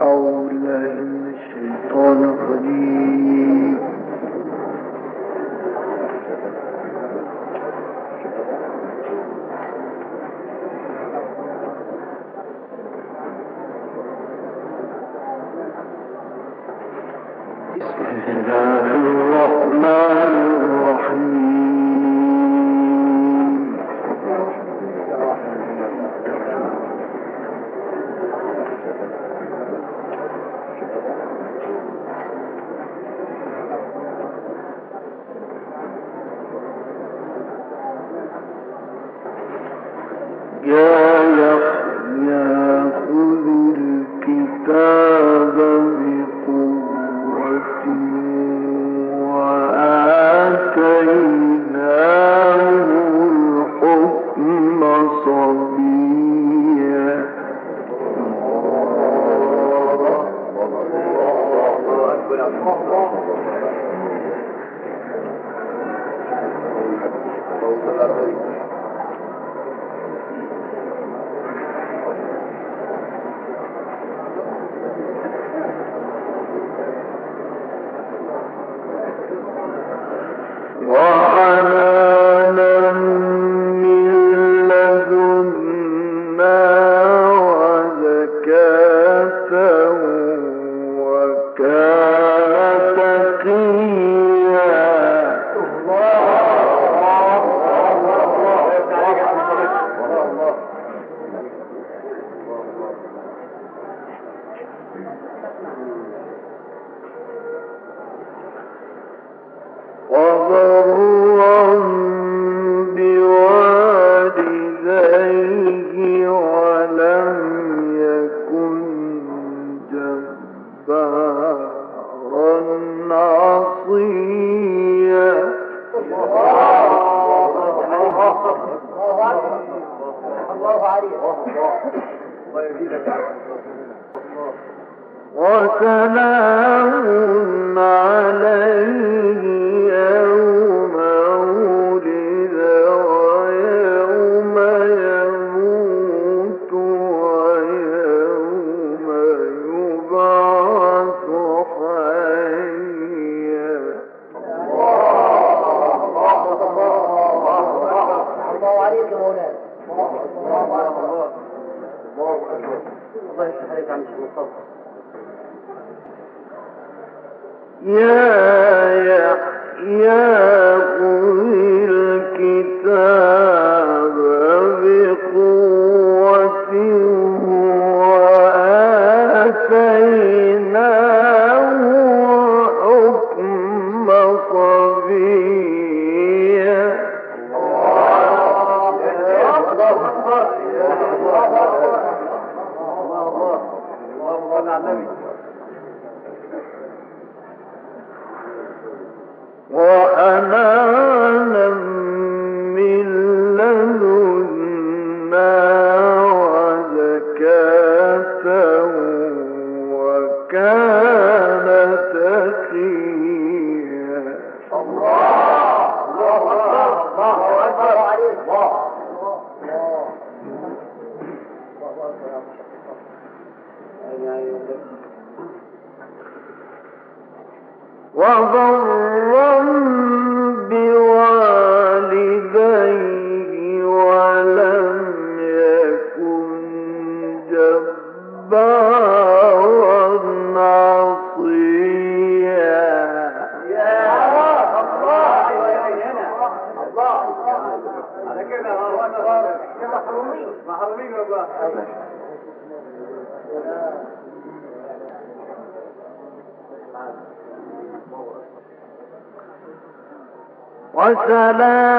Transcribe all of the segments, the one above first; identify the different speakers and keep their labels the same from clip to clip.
Speaker 1: أعوذ بالله الشيطان
Speaker 2: الرجيم. بسم الله
Speaker 3: الرحمن الرحيم وسلام عليه وسلام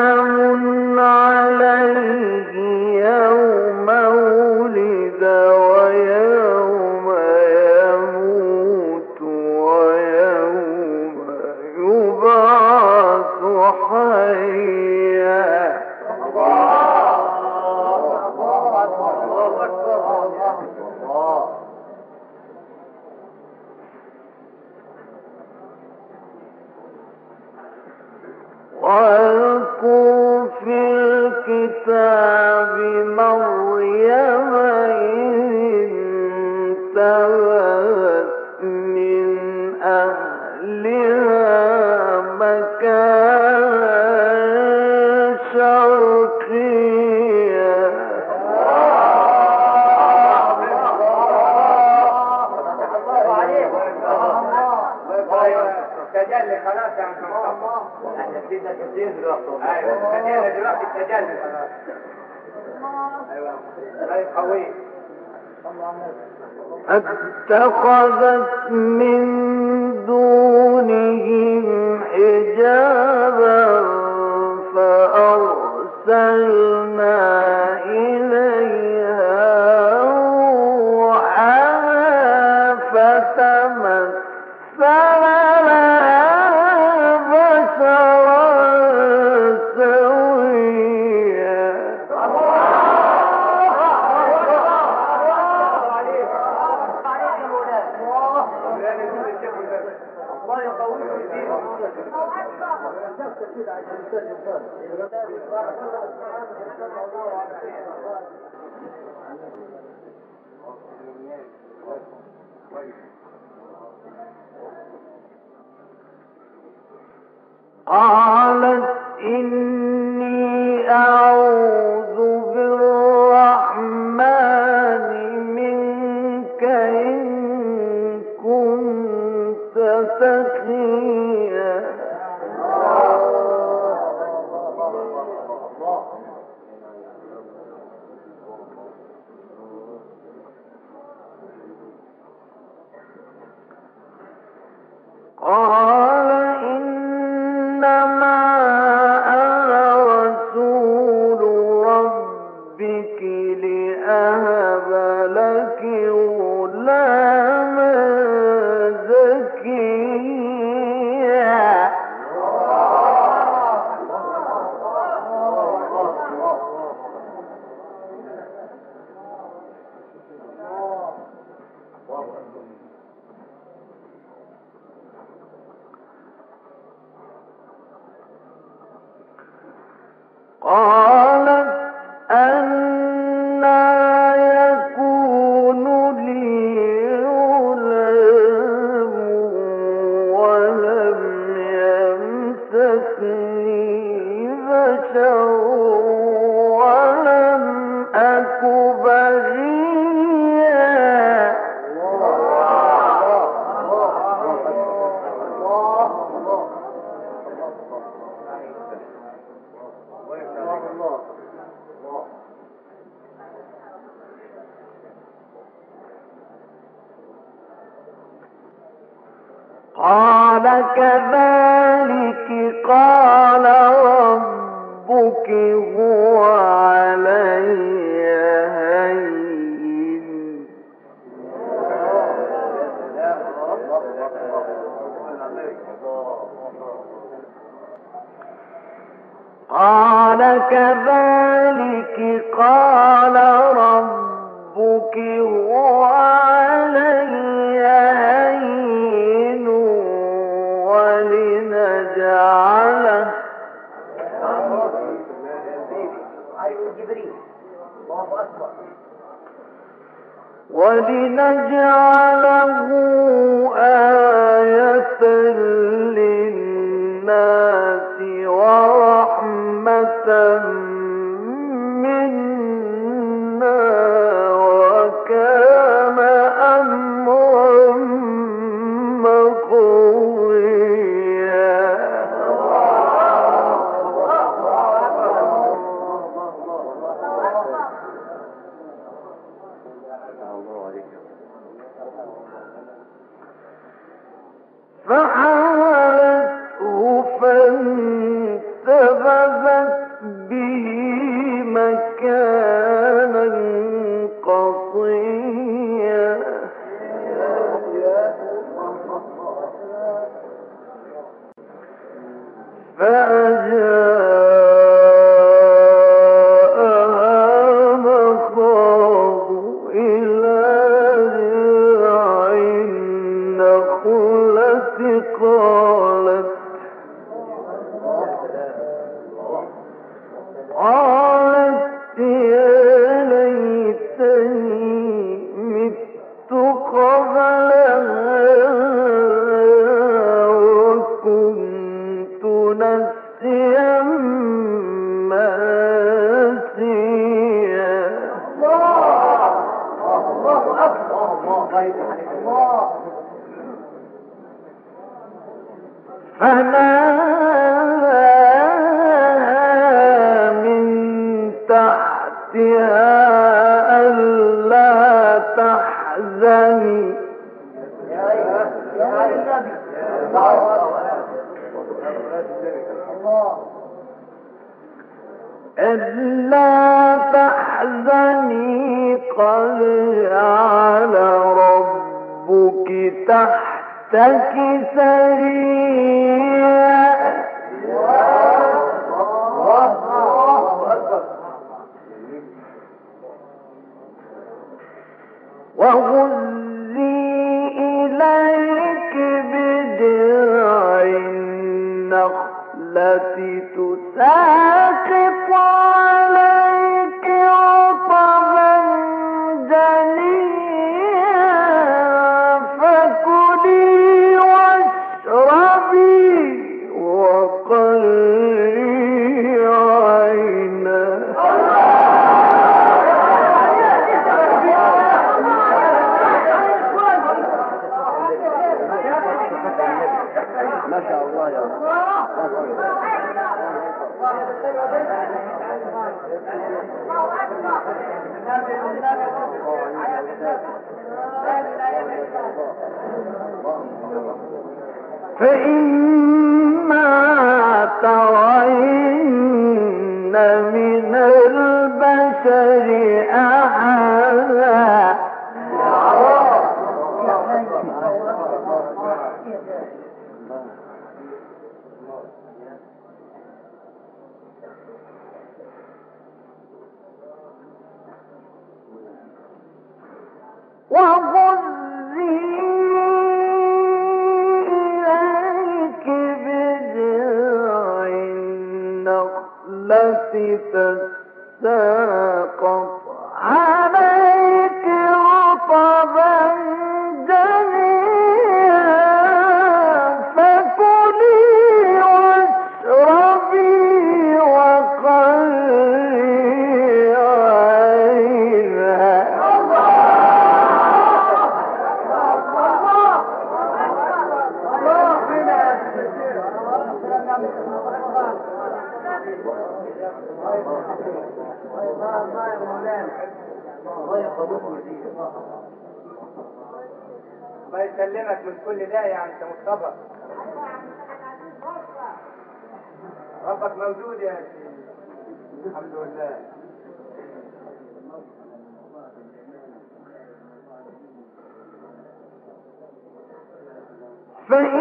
Speaker 2: فإما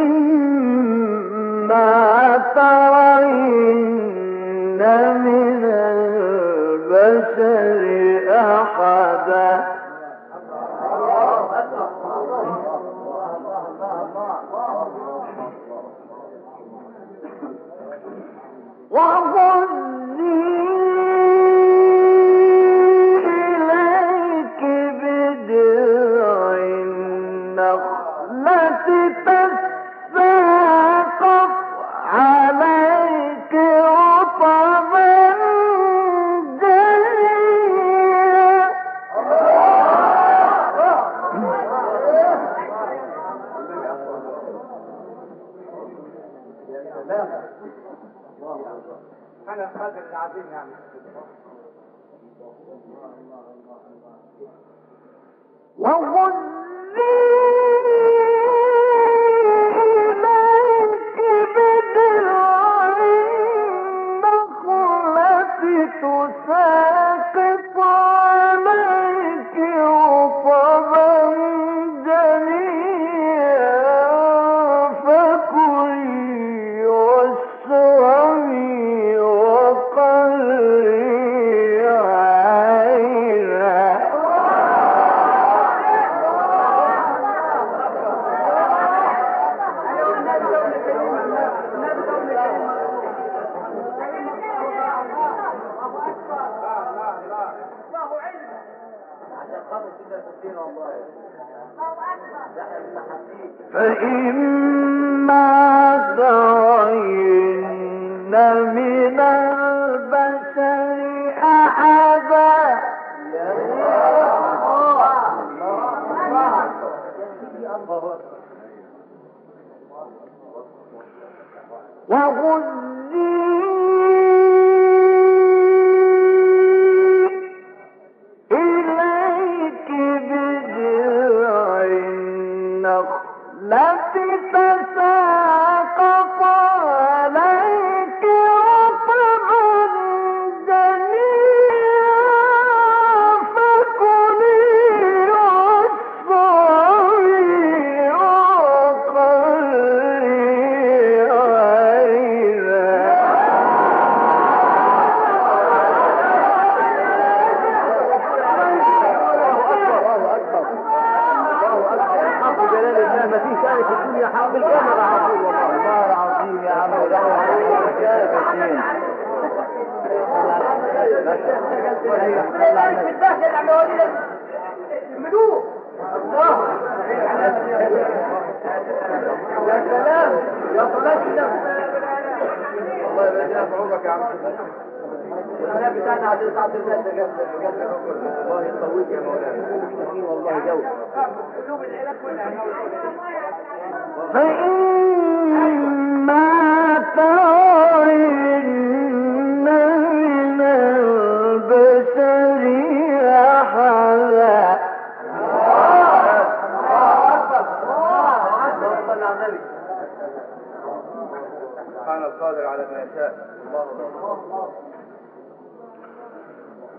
Speaker 3: فيش آية في الدنيا حق الكاميرا على طول والله.
Speaker 2: والله العظيم يا عم
Speaker 3: يا سلام يا صلاة الله يبارك في عمرك يا عم الكلام بتاعنا جو
Speaker 2: فإما ترين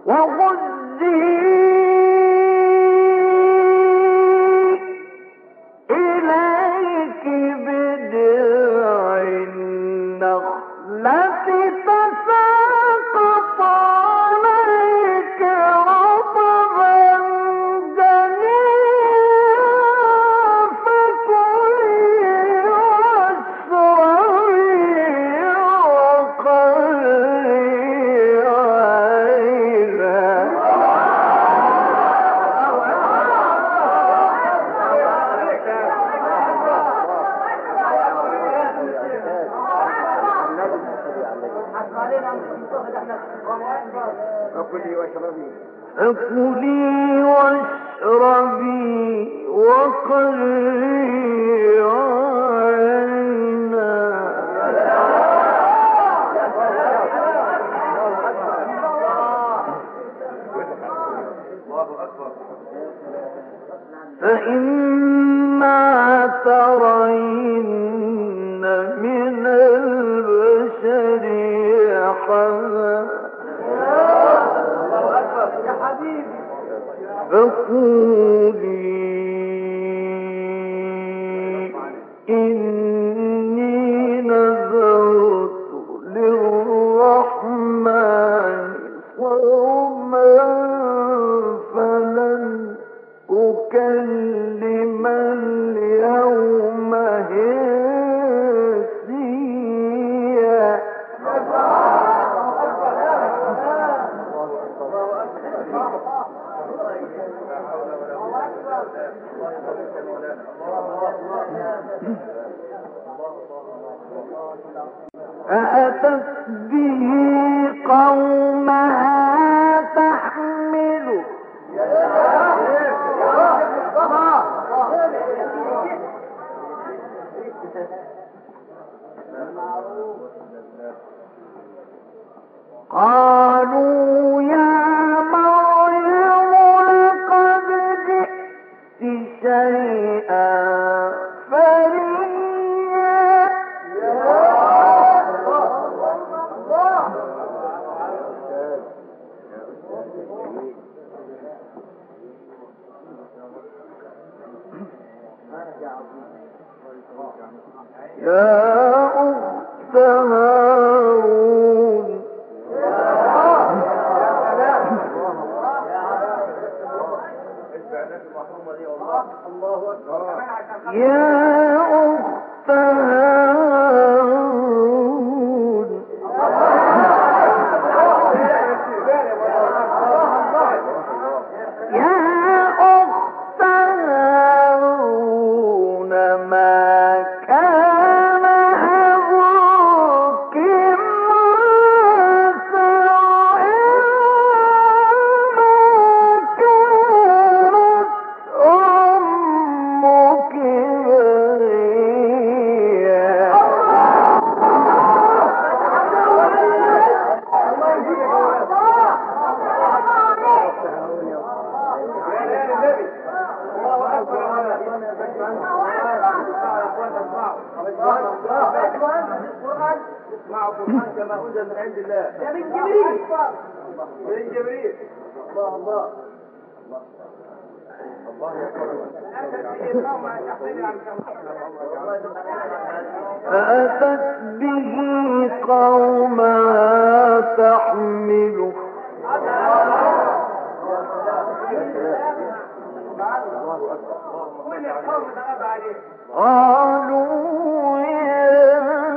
Speaker 2: وغزي
Speaker 3: القرآن كما أنزل من عند الله.
Speaker 2: ده من جبريل.
Speaker 3: من جبريل. الله الله. الله
Speaker 2: فأتت به قومها تحمله قالوا يا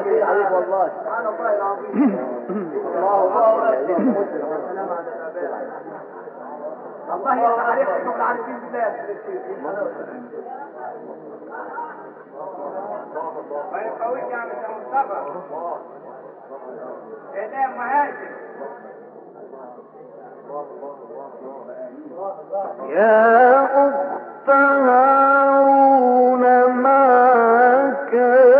Speaker 3: الله عليك والله سبحان الله العظيم الله اكبر الله يفتح عليك عن دين الله
Speaker 4: ما يا عم مصطفى ده مهاجم
Speaker 2: يا أخت هارون ما كان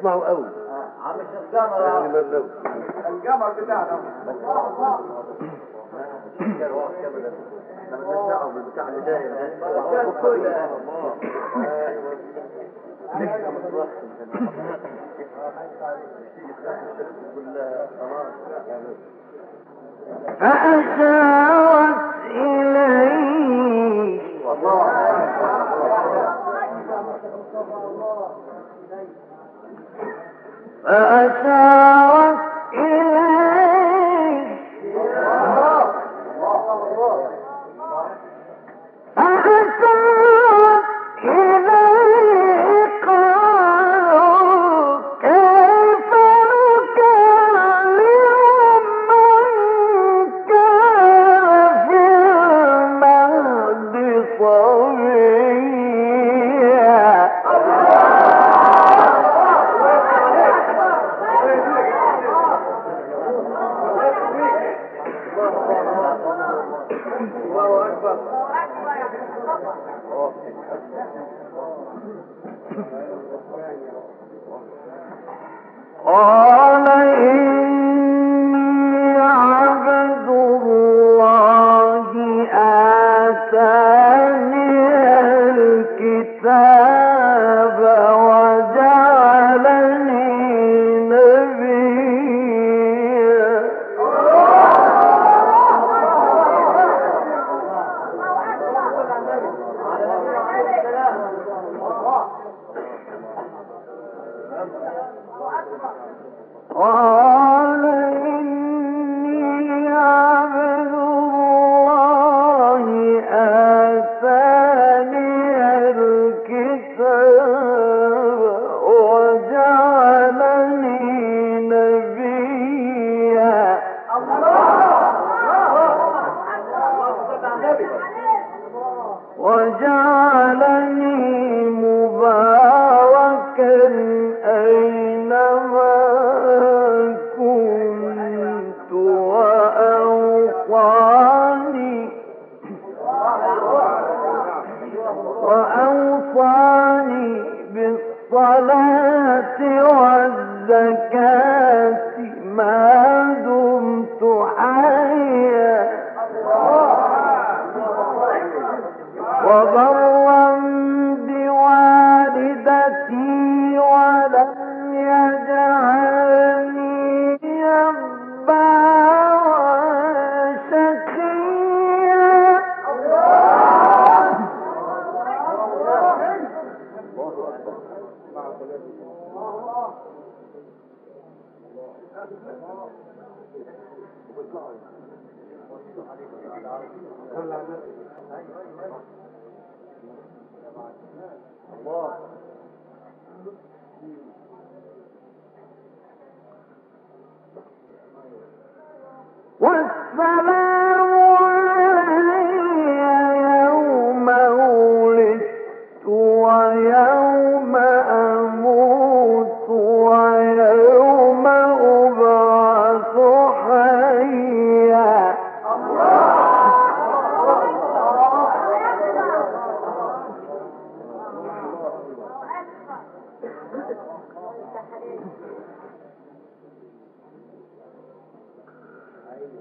Speaker 3: يسمعوا قوي
Speaker 4: عم الشيخ
Speaker 3: أهل مندوي
Speaker 4: القمر بتاعنا
Speaker 2: فأشارت إليه فأشارت إليه that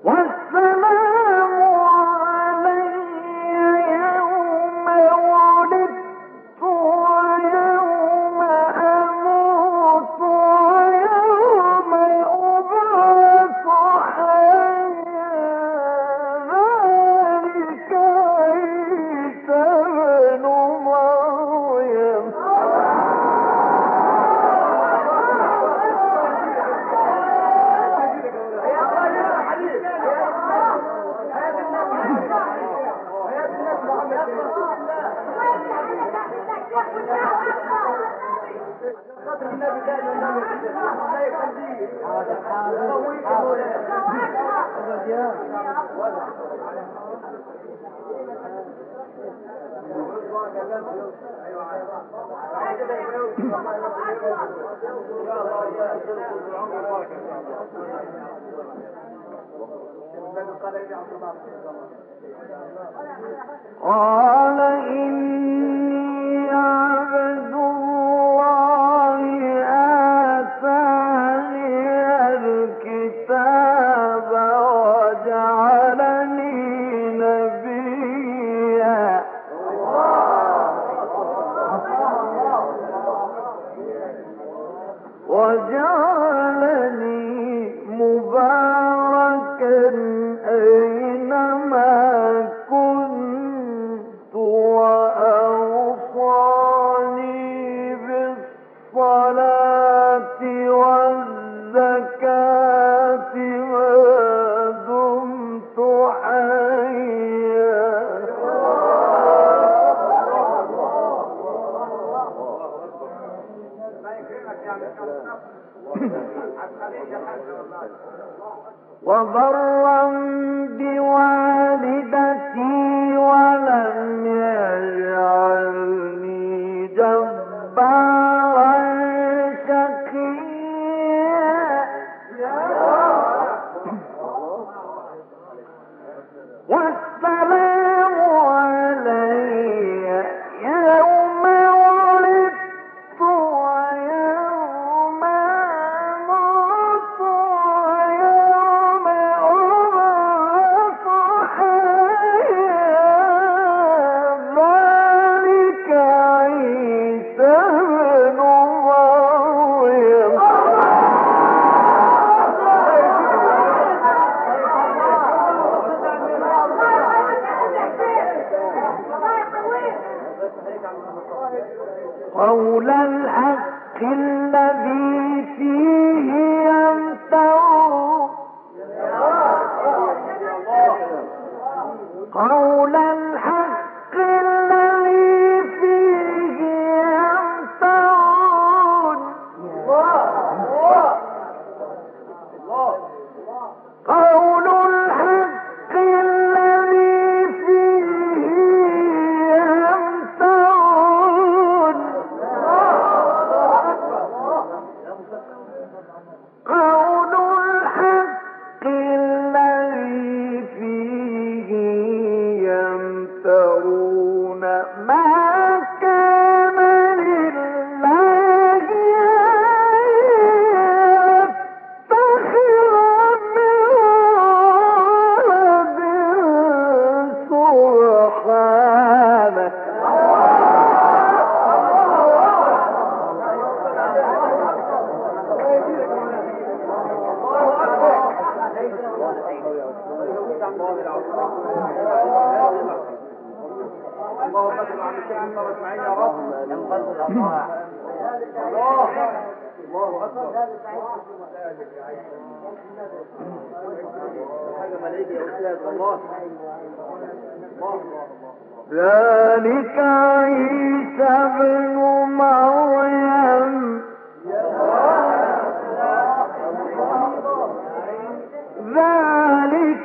Speaker 2: What's that?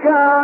Speaker 2: sky.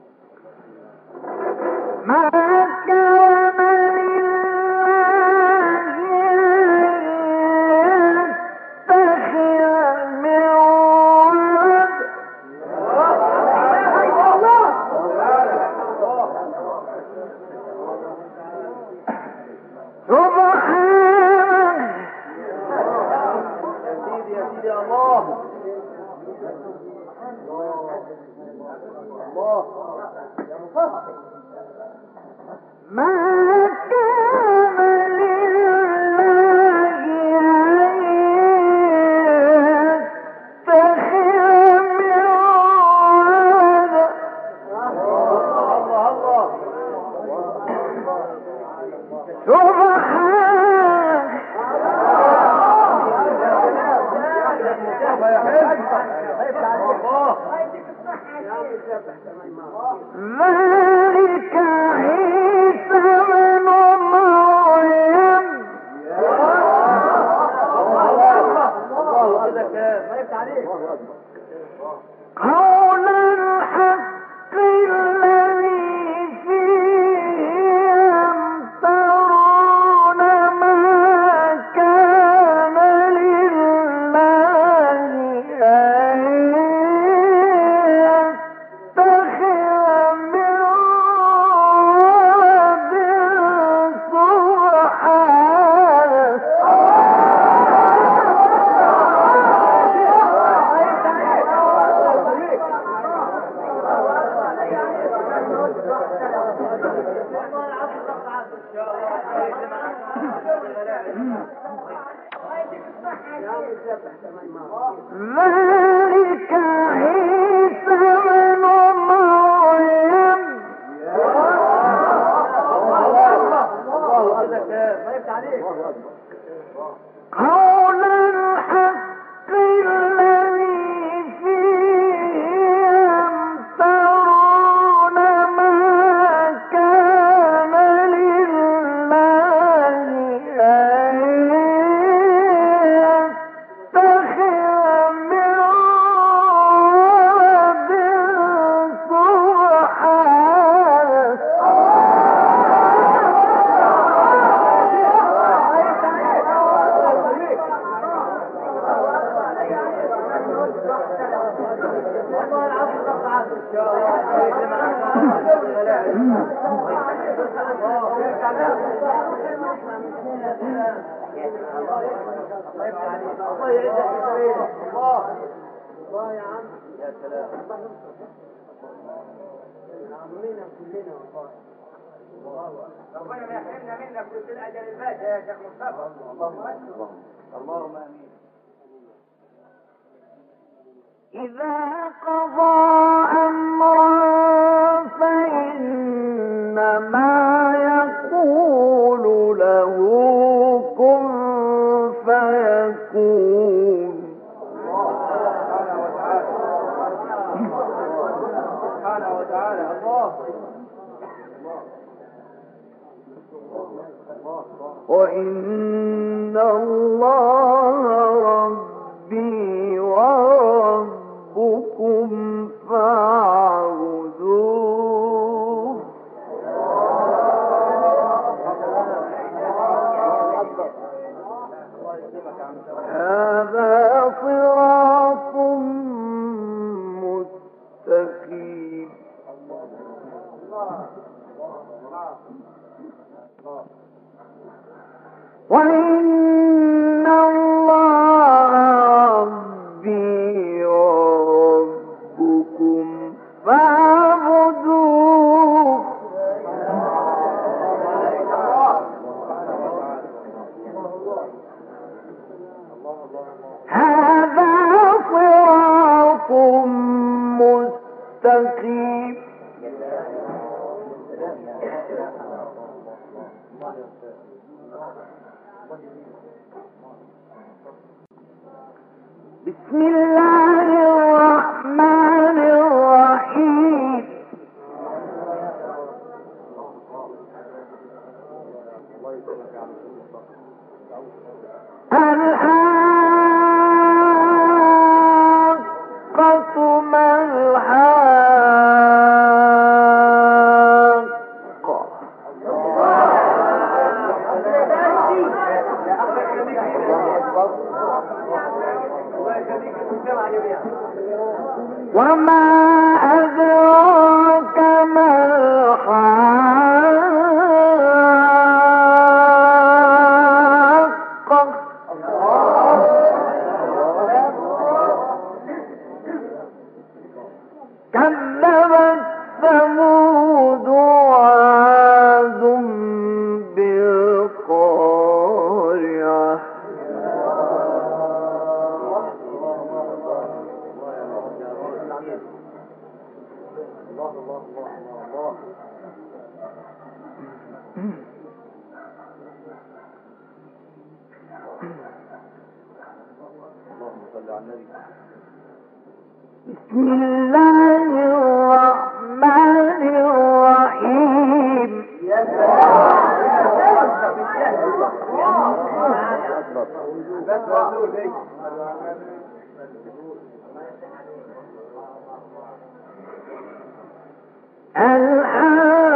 Speaker 2: قول الحق وإن الله بسم الله الرحمن الرحيم. الحاقة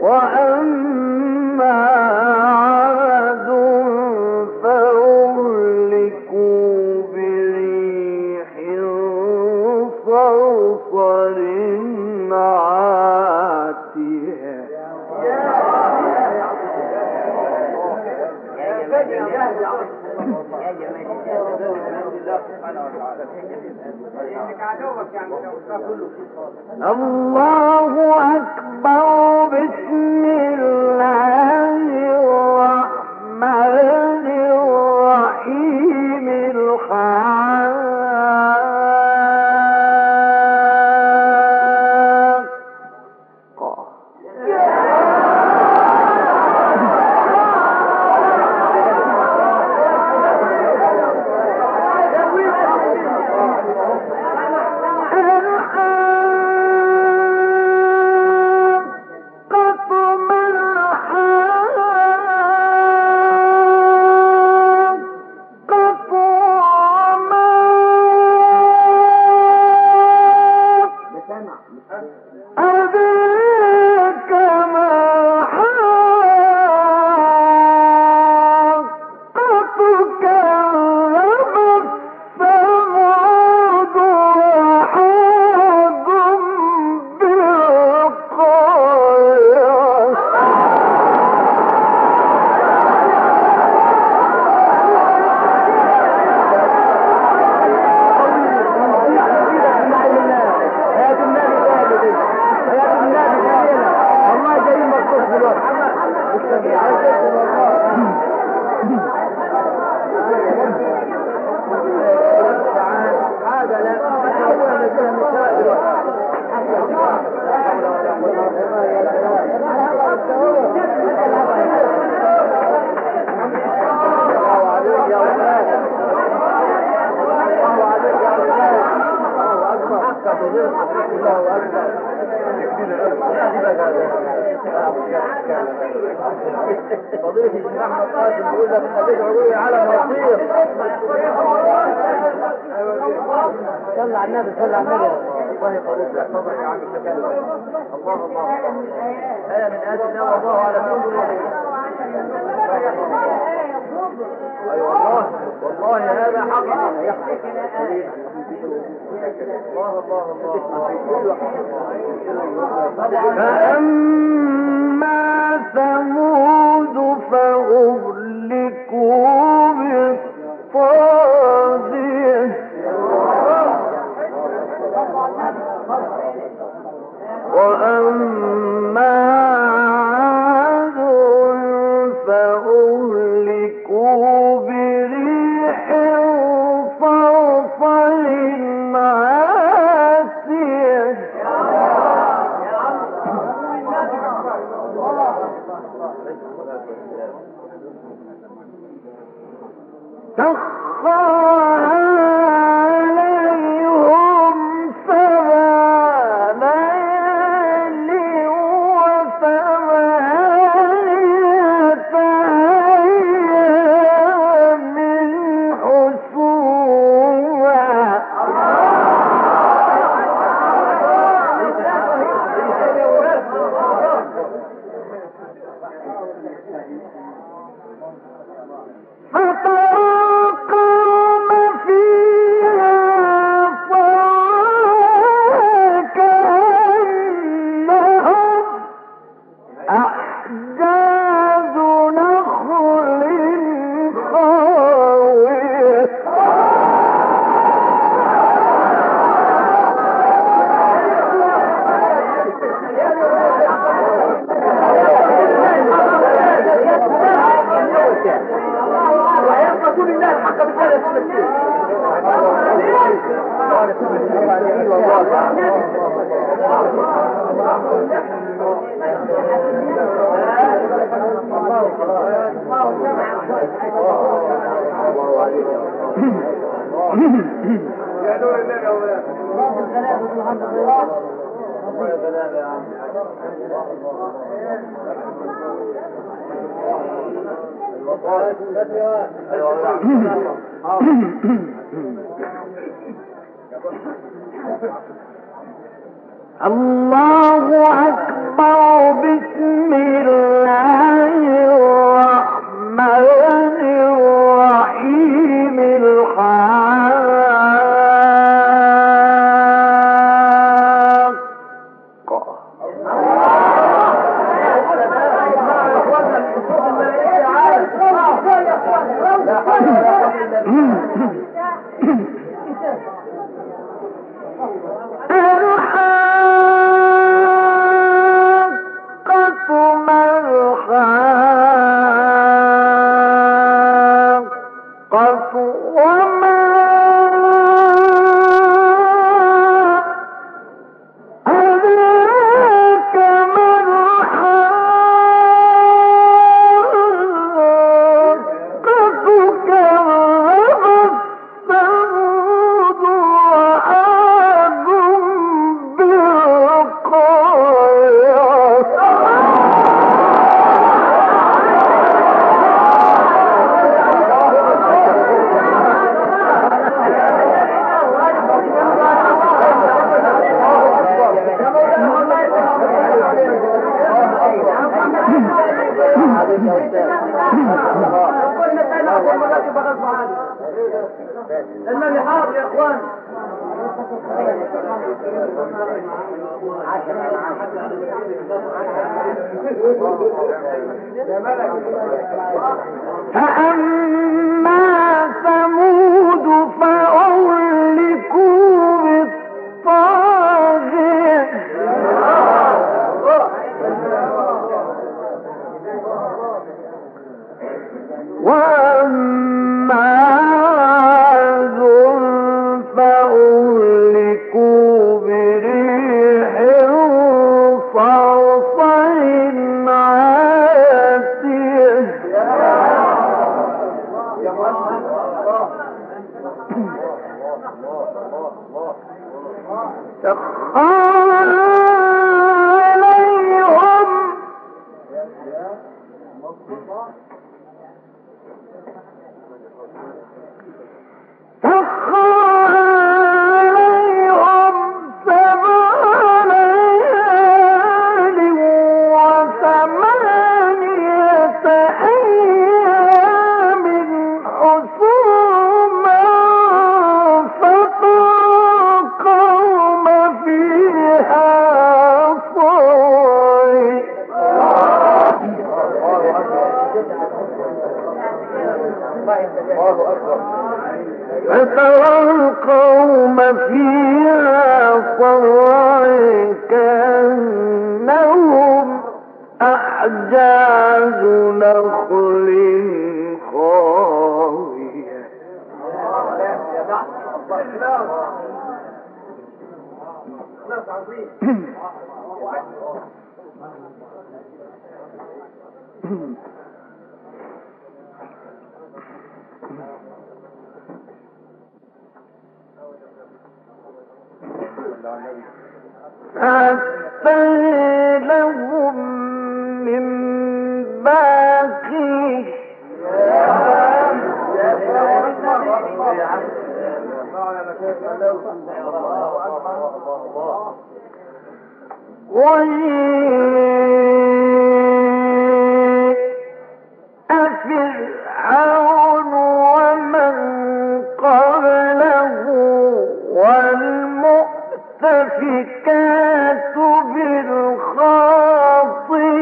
Speaker 2: وأما
Speaker 3: فضيلة أحمد قاسم بيقول لك عروي على مصير صلى على النبي صلى على النبي الله يقول لك تفضل يا عم تكلم الله الله آية من آيات الله والله على كل شيء أي والله والله هذا حق. الله الله الله.
Speaker 2: فأما ثمود فأهلكوا بالطاغية. وأما
Speaker 3: يا نور الله يا ولاد الله
Speaker 2: الله أكبر. بسم الله الرحمن بالخاطئ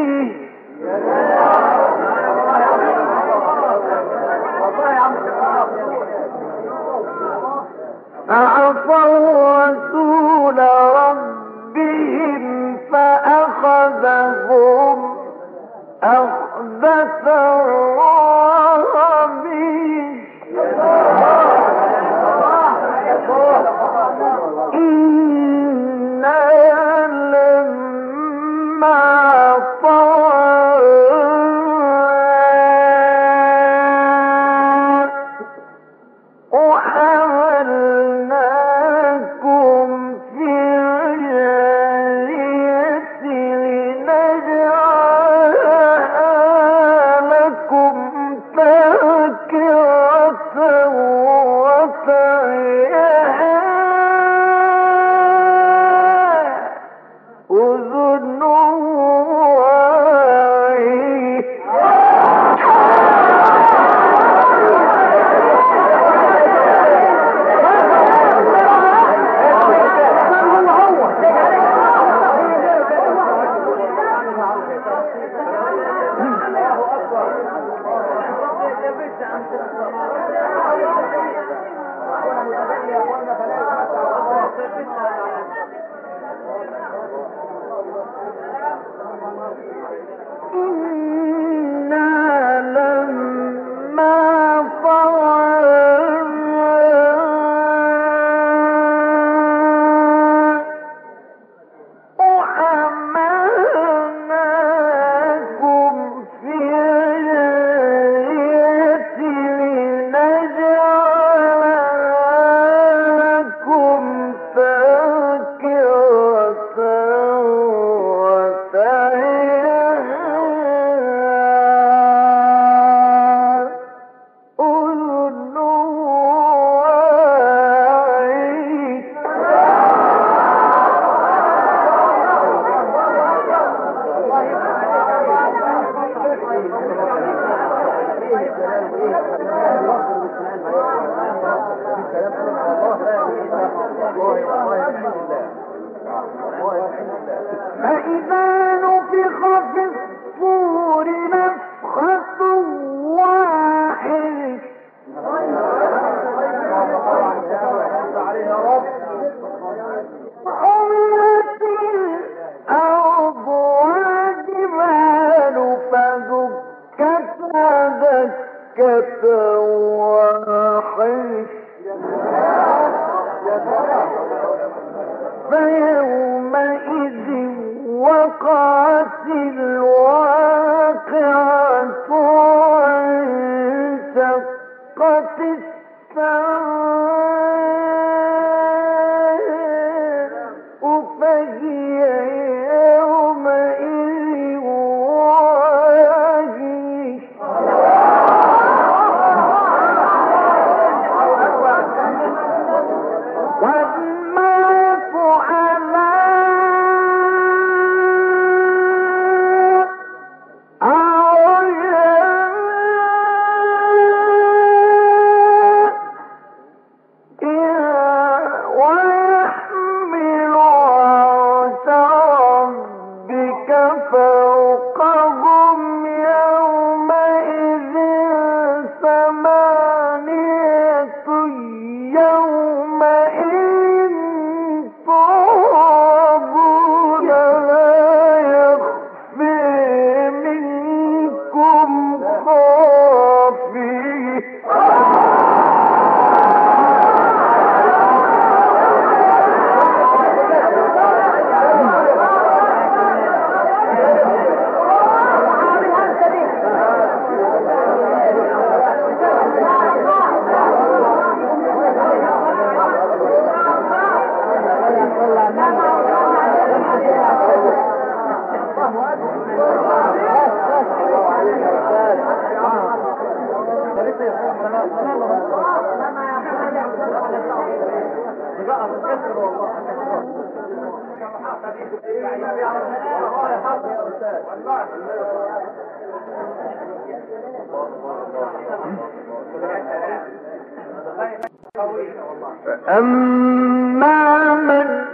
Speaker 2: فأما من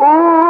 Speaker 2: أوتي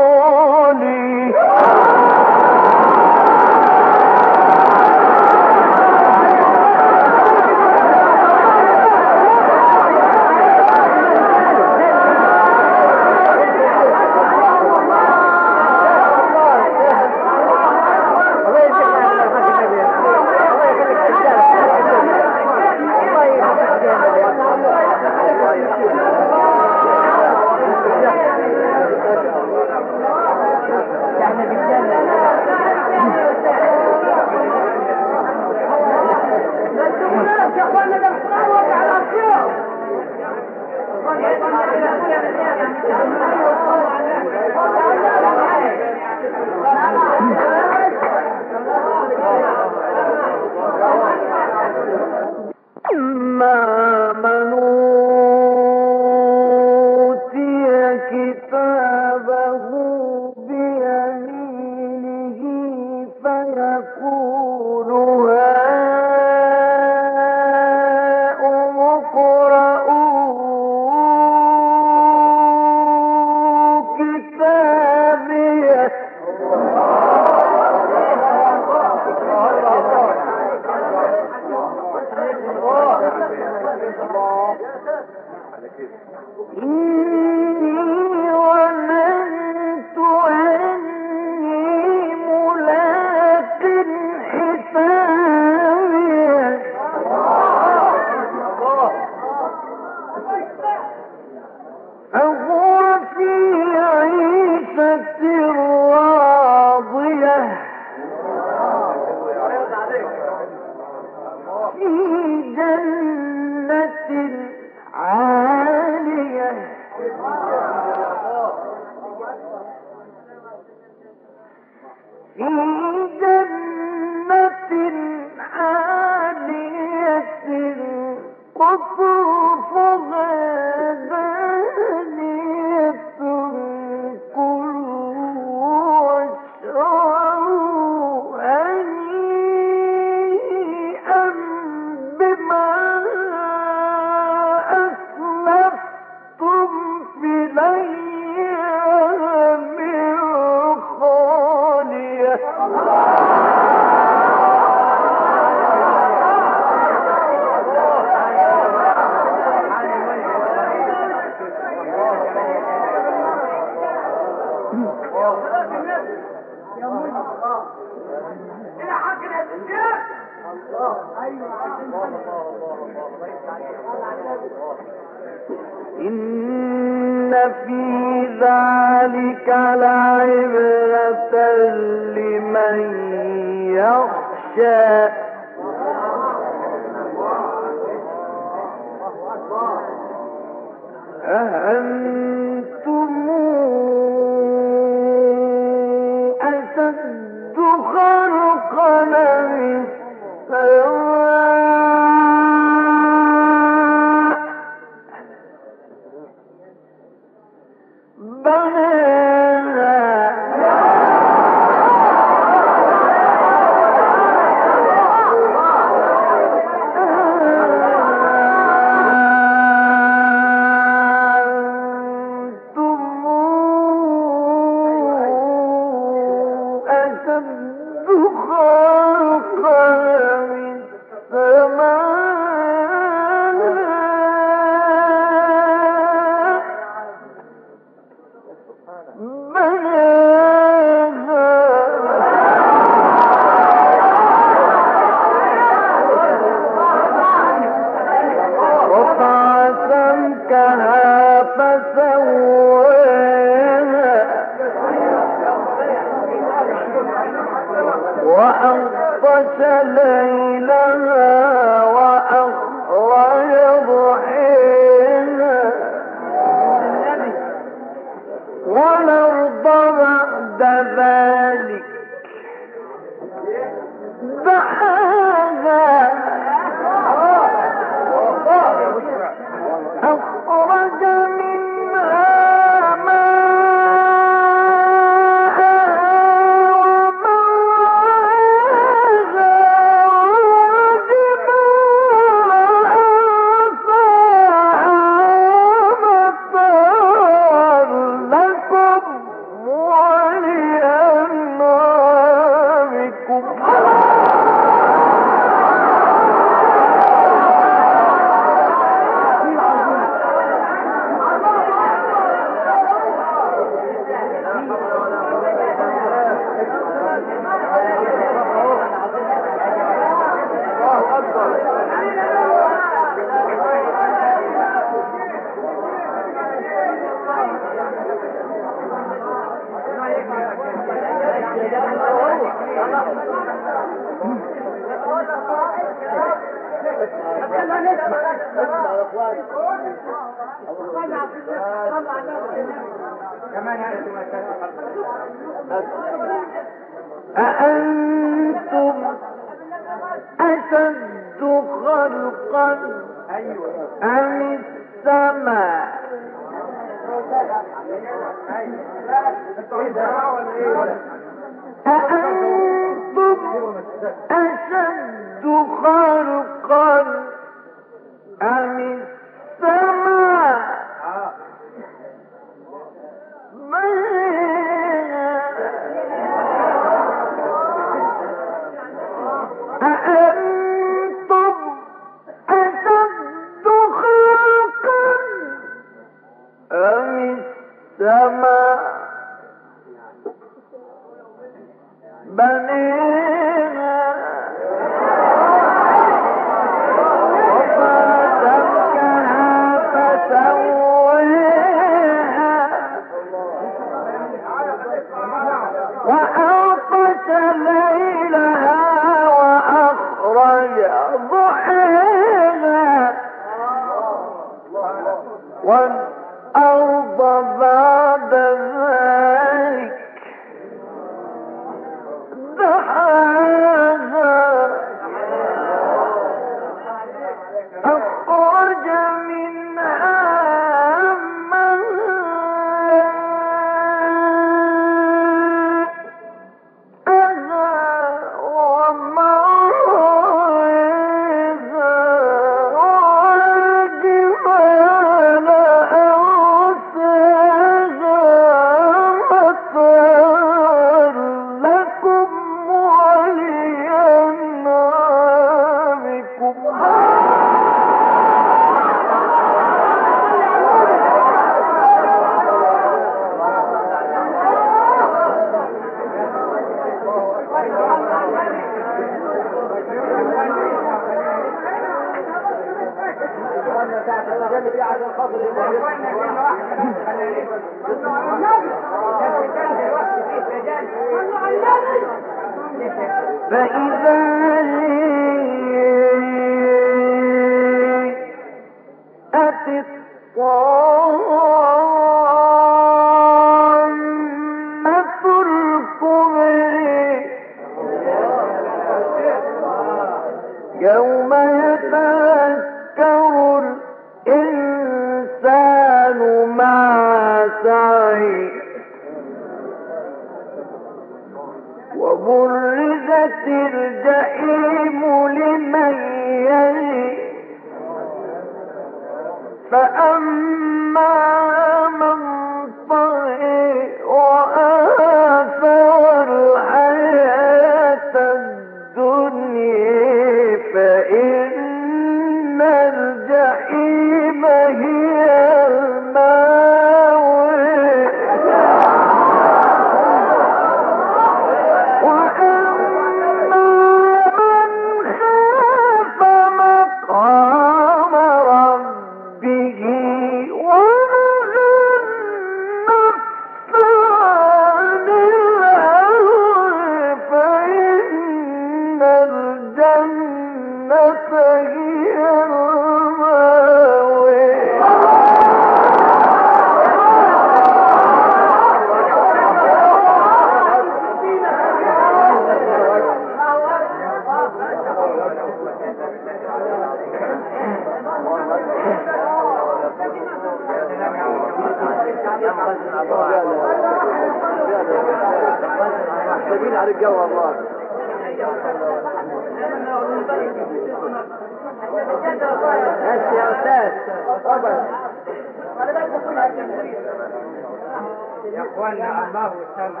Speaker 3: يا
Speaker 4: اخوانا الله والسمع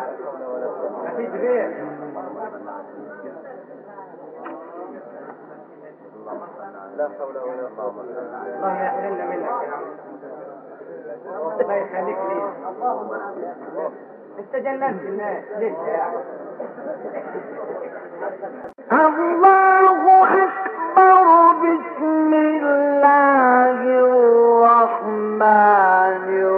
Speaker 4: مفيش غير
Speaker 3: لا حول ولا قوة
Speaker 4: الله يحرمنا منك يا عم الله يخليك لي انت جننت الناس. لسه
Speaker 2: الله أكبر بسم الله الرحمن الرحيم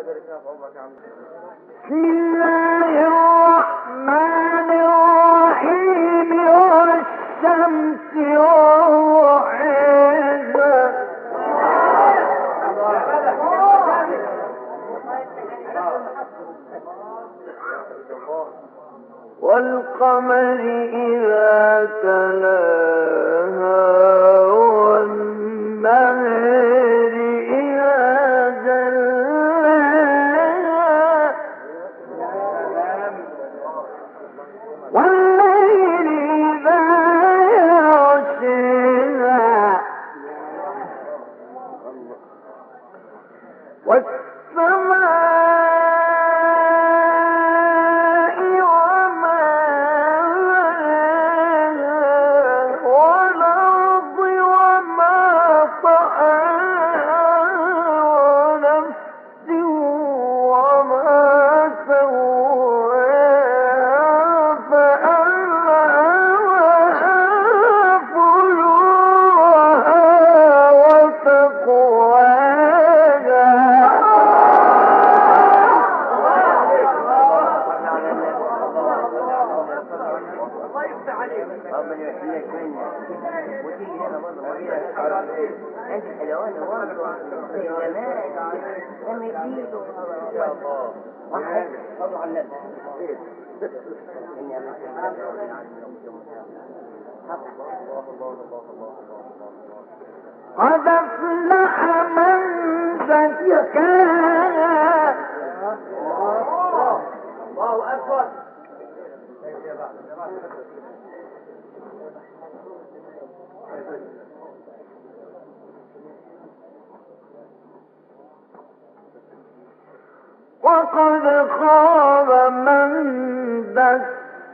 Speaker 3: الله الله يبارك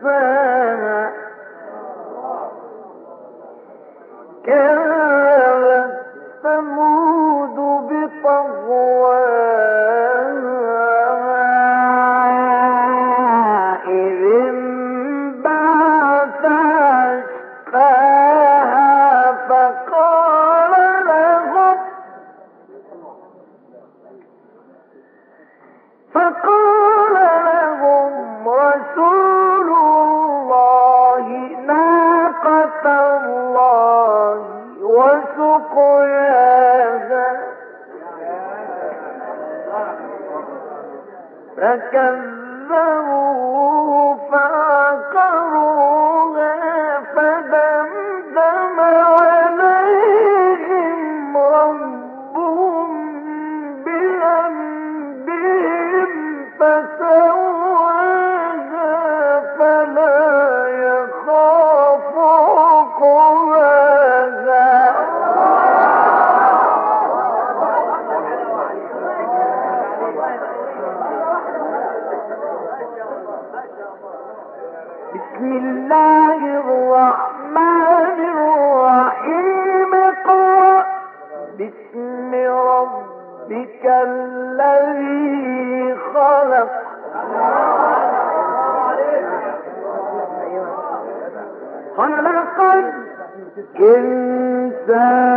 Speaker 2: دساها كذبت ثمود كم الإنسان